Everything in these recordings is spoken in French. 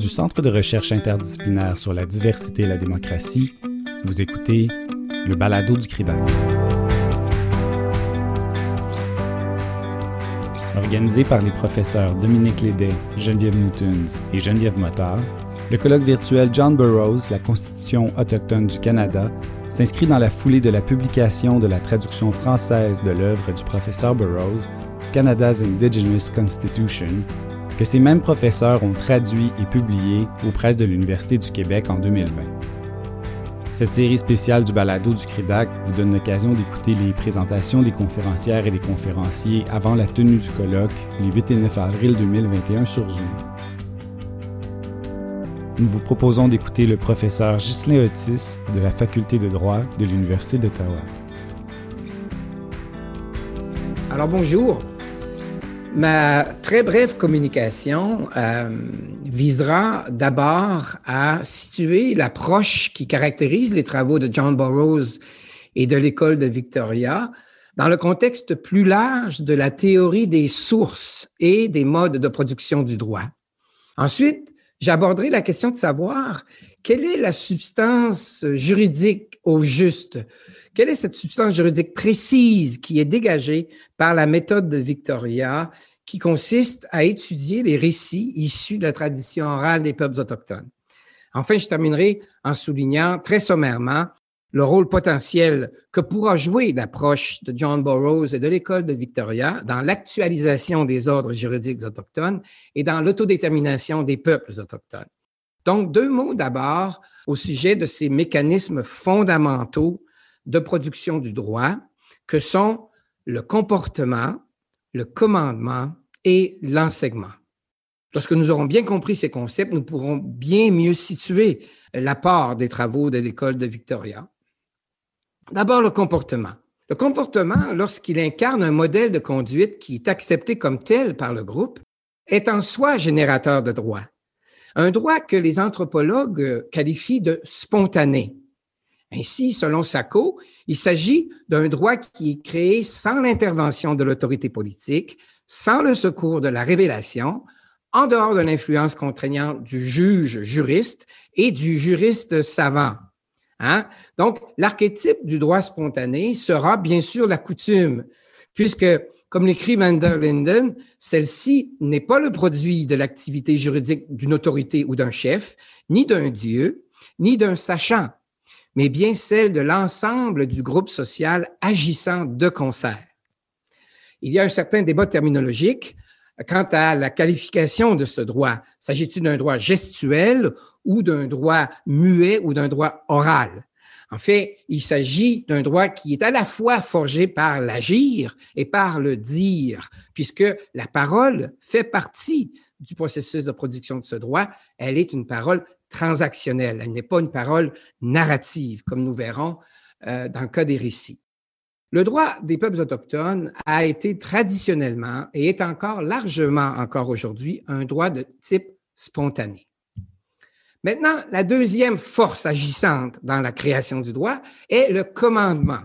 Du Centre de recherche interdisciplinaire sur la diversité et la démocratie, vous écoutez le balado du CRIDAC. Organisé par les professeurs Dominique Lédet, Geneviève Newtons et Geneviève Motard, le colloque virtuel John Burroughs, la Constitution autochtone du Canada, s'inscrit dans la foulée de la publication de la traduction française de l'œuvre du professeur Burroughs, Canada's Indigenous Constitution, que ces mêmes professeurs ont traduit et publié aux presses de l'Université du Québec en 2020. Cette série spéciale du balado du CRIDAC vous donne l'occasion d'écouter les présentations des conférencières et des conférenciers avant la tenue du colloque les 8 et 9 avril 2021 sur Zoom. Nous vous proposons d'écouter le professeur Ghislain Otis de la Faculté de droit de l'Université d'Ottawa. Alors bonjour, Ma très brève communication euh, visera d'abord à situer l'approche qui caractérise les travaux de John Burroughs et de l'école de Victoria dans le contexte plus large de la théorie des sources et des modes de production du droit. Ensuite, j'aborderai la question de savoir quelle est la substance juridique au juste quelle est cette substance juridique précise qui est dégagée par la méthode de Victoria qui consiste à étudier les récits issus de la tradition orale des peuples autochtones? Enfin, je terminerai en soulignant très sommairement le rôle potentiel que pourra jouer l'approche de John Burroughs et de l'école de Victoria dans l'actualisation des ordres juridiques autochtones et dans l'autodétermination des peuples autochtones. Donc, deux mots d'abord au sujet de ces mécanismes fondamentaux de production du droit que sont le comportement, le commandement et l'enseignement. Lorsque nous aurons bien compris ces concepts, nous pourrons bien mieux situer l'apport des travaux de l'école de Victoria. D'abord, le comportement. Le comportement, lorsqu'il incarne un modèle de conduite qui est accepté comme tel par le groupe, est en soi générateur de droit. Un droit que les anthropologues qualifient de spontané. Ainsi, selon Sacco, il s'agit d'un droit qui est créé sans l'intervention de l'autorité politique, sans le secours de la révélation, en dehors de l'influence contraignante du juge juriste et du juriste savant. Hein? Donc, l'archétype du droit spontané sera bien sûr la coutume, puisque, comme l'écrit Van der Linden, celle-ci n'est pas le produit de l'activité juridique d'une autorité ou d'un chef, ni d'un dieu, ni d'un sachant mais bien celle de l'ensemble du groupe social agissant de concert. Il y a un certain débat terminologique quant à la qualification de ce droit. S'agit-il d'un droit gestuel ou d'un droit muet ou d'un droit oral? En fait, il s'agit d'un droit qui est à la fois forgé par l'agir et par le dire, puisque la parole fait partie du processus de production de ce droit. Elle est une parole transactionnelle. Elle n'est pas une parole narrative, comme nous verrons euh, dans le cas des récits. Le droit des peuples autochtones a été traditionnellement et est encore largement encore aujourd'hui un droit de type spontané. Maintenant, la deuxième force agissante dans la création du droit est le commandement.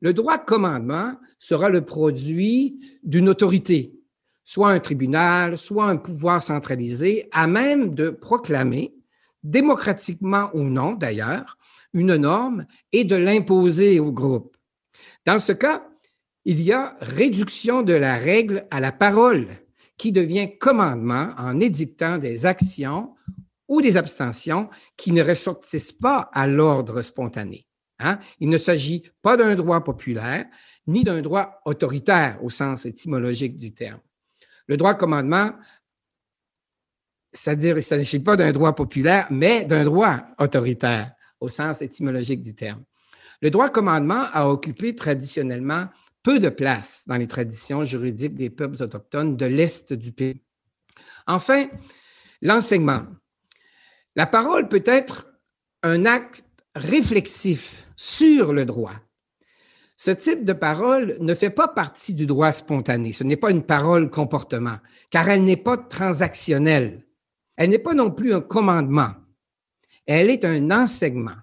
Le droit de commandement sera le produit d'une autorité, soit un tribunal, soit un pouvoir centralisé, à même de proclamer démocratiquement ou non d'ailleurs, une norme et de l'imposer au groupe. Dans ce cas, il y a réduction de la règle à la parole qui devient commandement en édictant des actions ou des abstentions qui ne ressortissent pas à l'ordre spontané. Hein? Il ne s'agit pas d'un droit populaire ni d'un droit autoritaire au sens étymologique du terme. Le droit commandement c'est-à-dire il ne s'agit pas d'un droit populaire, mais d'un droit autoritaire au sens étymologique du terme. Le droit commandement a occupé traditionnellement peu de place dans les traditions juridiques des peuples autochtones de l'Est du pays. Enfin, l'enseignement. La parole peut être un acte réflexif sur le droit. Ce type de parole ne fait pas partie du droit spontané. Ce n'est pas une parole comportement, car elle n'est pas transactionnelle. Elle n'est pas non plus un commandement. Elle est un enseignement.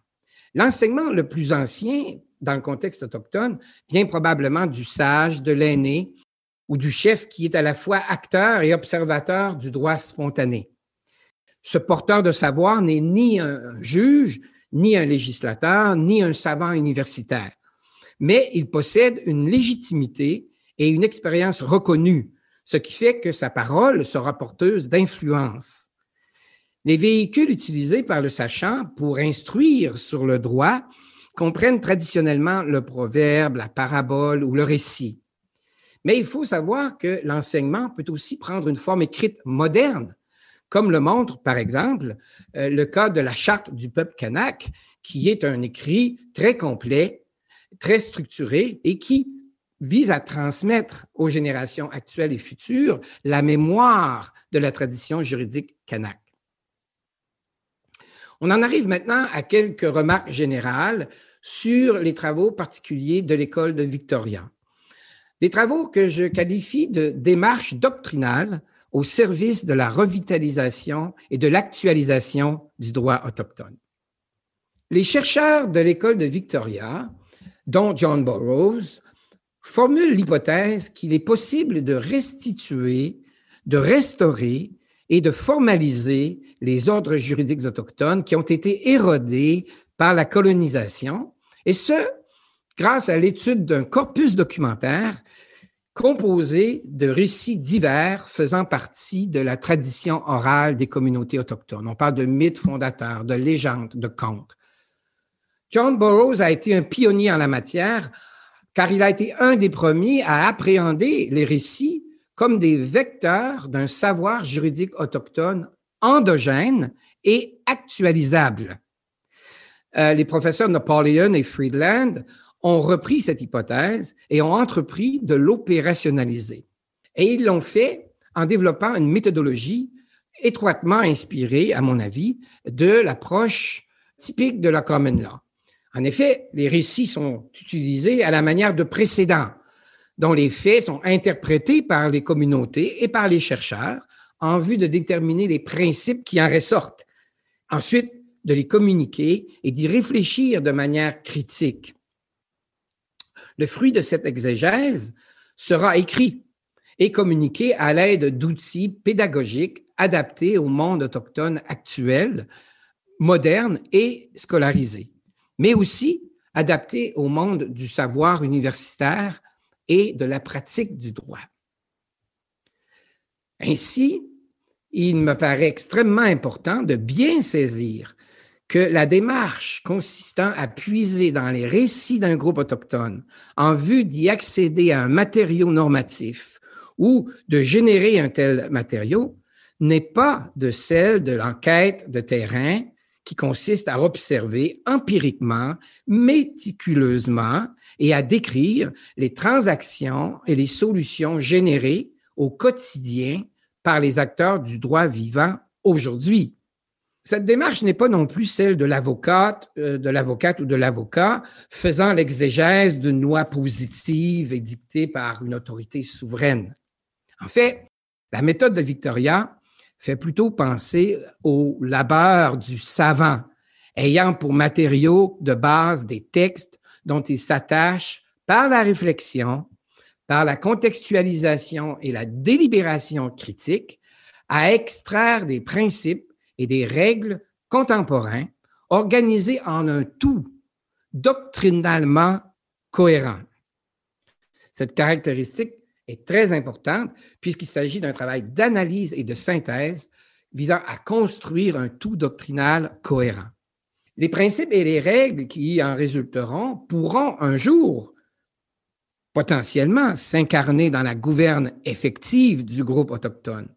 L'enseignement le plus ancien, dans le contexte autochtone, vient probablement du sage, de l'aîné ou du chef qui est à la fois acteur et observateur du droit spontané. Ce porteur de savoir n'est ni un juge, ni un législateur, ni un savant universitaire, mais il possède une légitimité et une expérience reconnue, ce qui fait que sa parole sera porteuse d'influence. Les véhicules utilisés par le sachant pour instruire sur le droit comprennent traditionnellement le proverbe, la parabole ou le récit. Mais il faut savoir que l'enseignement peut aussi prendre une forme écrite moderne, comme le montre, par exemple, euh, le cas de la charte du peuple kanak, qui est un écrit très complet, très structuré et qui vise à transmettre aux générations actuelles et futures la mémoire de la tradition juridique kanak. On en arrive maintenant à quelques remarques générales sur les travaux particuliers de l'école de Victoria. Des travaux que je qualifie de démarches doctrinales au service de la revitalisation et de l'actualisation du droit autochtone. Les chercheurs de l'école de Victoria, dont John Burroughs, formulent l'hypothèse qu'il est possible de restituer, de restaurer et de formaliser les ordres juridiques autochtones qui ont été érodés par la colonisation, et ce, grâce à l'étude d'un corpus documentaire composé de récits divers faisant partie de la tradition orale des communautés autochtones. On parle de mythes fondateurs, de légendes, de contes. John Burroughs a été un pionnier en la matière car il a été un des premiers à appréhender les récits comme des vecteurs d'un savoir juridique autochtone endogène et actualisable. Euh, les professeurs Napoleon et Friedland ont repris cette hypothèse et ont entrepris de l'opérationnaliser. Et ils l'ont fait en développant une méthodologie étroitement inspirée, à mon avis, de l'approche typique de la common law. En effet, les récits sont utilisés à la manière de précédents, dont les faits sont interprétés par les communautés et par les chercheurs en vue de déterminer les principes qui en ressortent. Ensuite, de les communiquer et d'y réfléchir de manière critique. Le fruit de cette exégèse sera écrit et communiqué à l'aide d'outils pédagogiques adaptés au monde autochtone actuel, moderne et scolarisé, mais aussi adaptés au monde du savoir universitaire et de la pratique du droit. Ainsi, il me paraît extrêmement important de bien saisir que la démarche consistant à puiser dans les récits d'un groupe autochtone en vue d'y accéder à un matériau normatif ou de générer un tel matériau n'est pas de celle de l'enquête de terrain qui consiste à observer empiriquement, méticuleusement et à décrire les transactions et les solutions générées au quotidien par les acteurs du droit vivant aujourd'hui. Cette démarche n'est pas non plus celle de l'avocate, euh, de l'avocate ou de l'avocat faisant l'exégèse d'une loi positive et dictée par une autorité souveraine. En fait, la méthode de Victoria fait plutôt penser au labeur du savant, ayant pour matériaux de base des textes dont il s'attache par la réflexion, par la contextualisation et la délibération critique à extraire des principes et des règles contemporains organisés en un tout doctrinalement cohérent. Cette caractéristique est très importante puisqu'il s'agit d'un travail d'analyse et de synthèse visant à construire un tout doctrinal cohérent. Les principes et les règles qui en résulteront pourront un jour potentiellement s'incarner dans la gouverne effective du groupe autochtone,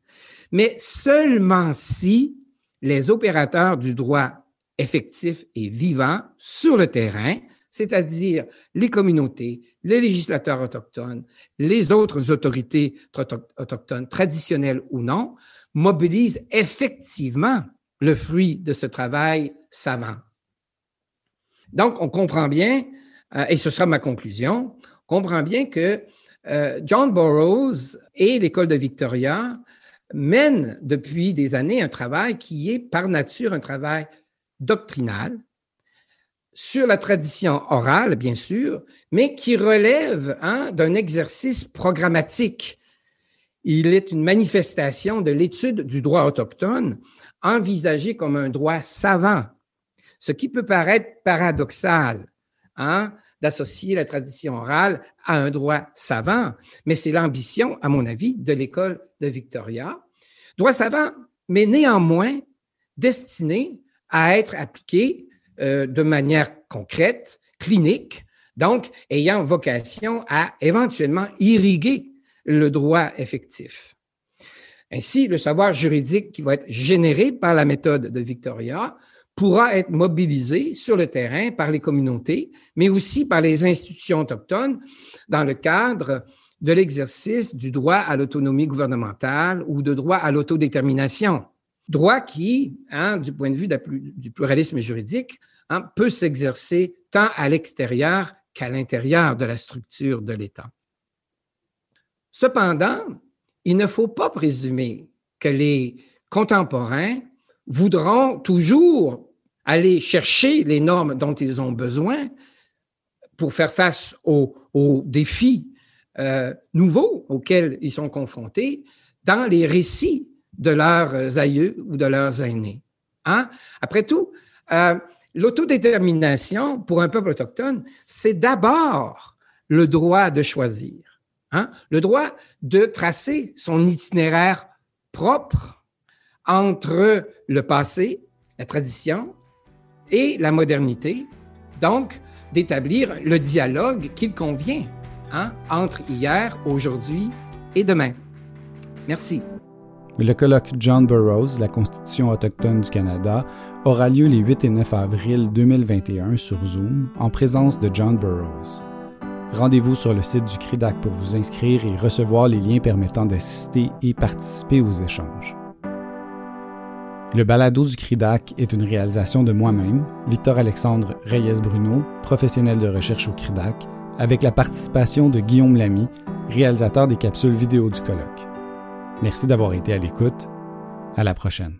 mais seulement si les opérateurs du droit effectif et vivant sur le terrain, c'est-à-dire les communautés, les législateurs autochtones, les autres autorités autochtones, traditionnelles ou non, mobilisent effectivement le fruit de ce travail savant. Donc, on comprend bien, euh, et ce sera ma conclusion, on comprend bien que euh, John Burroughs et l'école de Victoria mène depuis des années un travail qui est par nature un travail doctrinal sur la tradition orale, bien sûr, mais qui relève hein, d'un exercice programmatique. Il est une manifestation de l'étude du droit autochtone envisagé comme un droit savant, ce qui peut paraître paradoxal, hein, d'associer la tradition orale à un droit savant, mais c'est l'ambition, à mon avis, de l'école de Victoria. Droit savant, mais néanmoins destiné à être appliqué euh, de manière concrète, clinique, donc ayant vocation à éventuellement irriguer le droit effectif. Ainsi, le savoir juridique qui va être généré par la méthode de Victoria pourra être mobilisé sur le terrain par les communautés, mais aussi par les institutions autochtones dans le cadre de l'exercice du droit à l'autonomie gouvernementale ou de droit à l'autodétermination. Droit qui, hein, du point de vue du pluralisme juridique, hein, peut s'exercer tant à l'extérieur qu'à l'intérieur de la structure de l'État. Cependant, il ne faut pas présumer que les contemporains voudront toujours aller chercher les normes dont ils ont besoin pour faire face aux, défis euh, nouveaux auxquels ils sont confrontés dans les récits de leurs aïeux ou de leurs aînés. Hein? Après tout, euh, l'autodétermination pour un peuple autochtone, c'est d'abord le droit de choisir, hein? le droit de tracer son itinéraire propre entre le passé, la tradition et la modernité, donc d'établir le dialogue qu'il convient hein, entre hier, aujourd'hui et demain. Merci. Le colloque John Burroughs, la Constitution autochtone du Canada, aura lieu les 8 et 9 avril 2021 sur Zoom en présence de John Burroughs. Rendez-vous sur le site du CRIDAC pour vous inscrire et recevoir les liens permettant d'assister et participer aux échanges. Le balado du CRIDAC est une réalisation de moi-même, Victor-Alexandre Reyes-Bruno, professionnel de recherche au CRIDAC, avec la participation de Guillaume Lamy, réalisateur des capsules vidéo du colloque. Merci d'avoir été à l'écoute. À la prochaine.